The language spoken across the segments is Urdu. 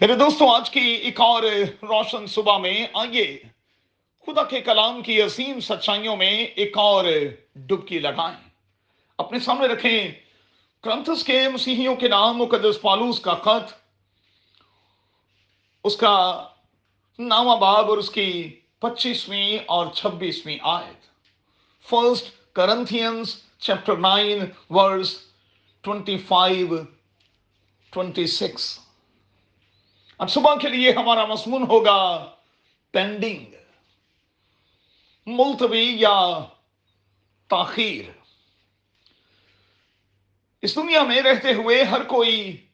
میرے دوستوں آج کی ایک اور روشن صبح میں آئیے۔ خدا کے کلام کی عظیم سچائیوں میں ایک اور ڈبکی لگائیں۔ اپنے سامنے رکھیں کرنتھس کے مسیحیوں کے نام، مقدس پالوس کا خط۔ اس کا نامہ باب اور اس کی پچیسویں اور چھبیسویں آیت۔ First Corinthians chapter nine verse twenty five twenty six اب صبح کے لیے ہمارا مضمون ہوگا پینڈنگ ملتوی یا تاخیر۔ اس دنیا میں رہتے ہوئے ہر کوئی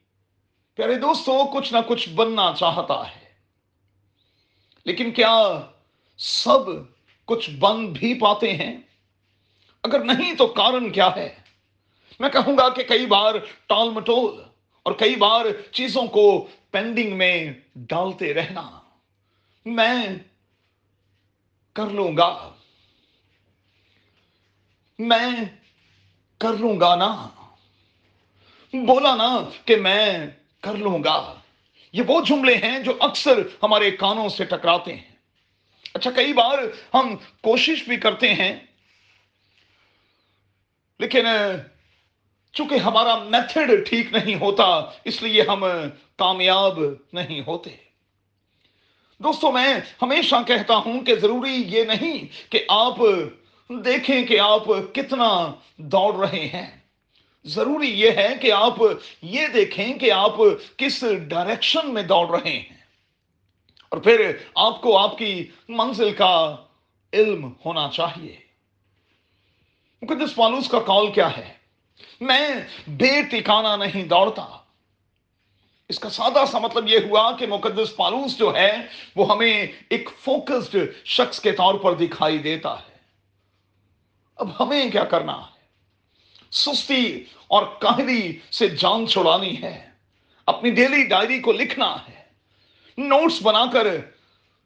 پیارے دوستوں کچھ نہ کچھ بننا چاہتا ہے۔ لیکن کیا سب کچھ بن بھی پاتے ہیں؟ اگر نہیں تو کارن کیا ہے؟ میں کہوں گا کہ کئی بار ٹال مٹول اور کئی بار چیزوں کو پینڈنگ میں ڈالتے رہنا، میں کر لوں گا۔ میں کر لوں گا نا۔ بولا نا کہ میں کر لوں گا۔ یہ وہ جملے ہیں جو اکثر ہمارے کانوں سے ٹکراتے ہیں۔ اچھا کئی بار ہم کوشش بھی کرتے ہیں، لیکن چونکہ ہمارا میتھڈ ٹھیک نہیں ہوتا، اس لیے ہم کامیاب نہیں ہوتے۔ دوستوں میں ہمیشہ کہتا ہوں کہ ضروری یہ نہیں کہ آپ دیکھیں کہ آپ کتنا دوڑ رہے ہیں۔ ضروری یہ ہے کہ آپ یہ دیکھیں کہ آپ کس ڈائریکشن میں دوڑ رہے ہیں۔ اور پھر آپ کو آپ کی منزل کا علم ہونا چاہیے۔ مقدس پالوس کا کال کیا ہے؟ میں بے ٹھکانا نہیں دوڑتا۔ اس کا سادہ سا مطلب یہ ہوا کہ مقدس پالوس جو ہے، وہ ہمیں ایک فوکسڈ شخص کے طور پر دکھائی دیتا ہے۔ اب ہمیں کیا کرنا ہے؟ سستی اور کاہری سے جان چھڑانی ہے۔ اپنی ڈیلی ڈائری کو لکھنا ہے۔ نوٹس بنا کر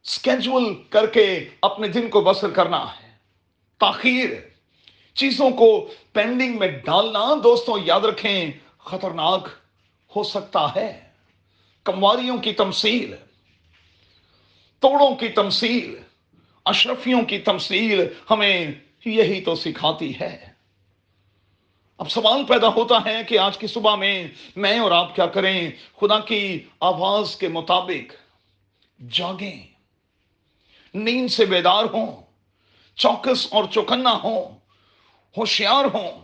اسکیجول کر کے اپنے دن کو بسر کرنا ہے۔ تاخیر چیزوں کو پینڈنگ میں ڈالنا، دوستوں، یاد رکھیں، خطرناک ہو سکتا ہے۔ کمواریوں کی تمثیل، توڑوں کی تمثیل، اشرفیوں کی تمثیل ہمیں یہی تو سکھاتی ہے۔ اب سوال پیدا ہوتا ہے کہ آج کی صبح میں میں اور آپ کیا کریں؟ خدا کی آواز کے مطابق جاگیں۔ نیند سے بیدار ہوں، چوکس اور چوکنا ہوں ہوشیار ہوں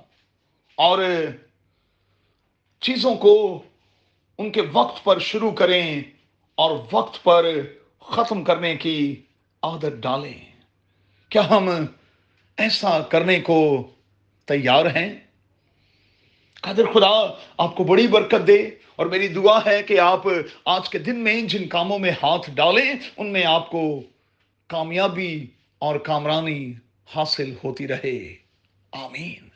اور چیزوں کو ان کے وقت پر شروع کریں اور وقت پر ختم کرنے کی عادت ڈالیں۔ کیا ہم ایسا کرنے کو تیار ہیں؟ قادر خدا، آپ کو بڑی برکت دے اور میری دعا ہے کہ آپ آج کے دن میں جن کاموں میں ہاتھ ڈالیں، ان میں آپ کو کامیابی اور کامرانی حاصل ہوتی رہے۔ آمین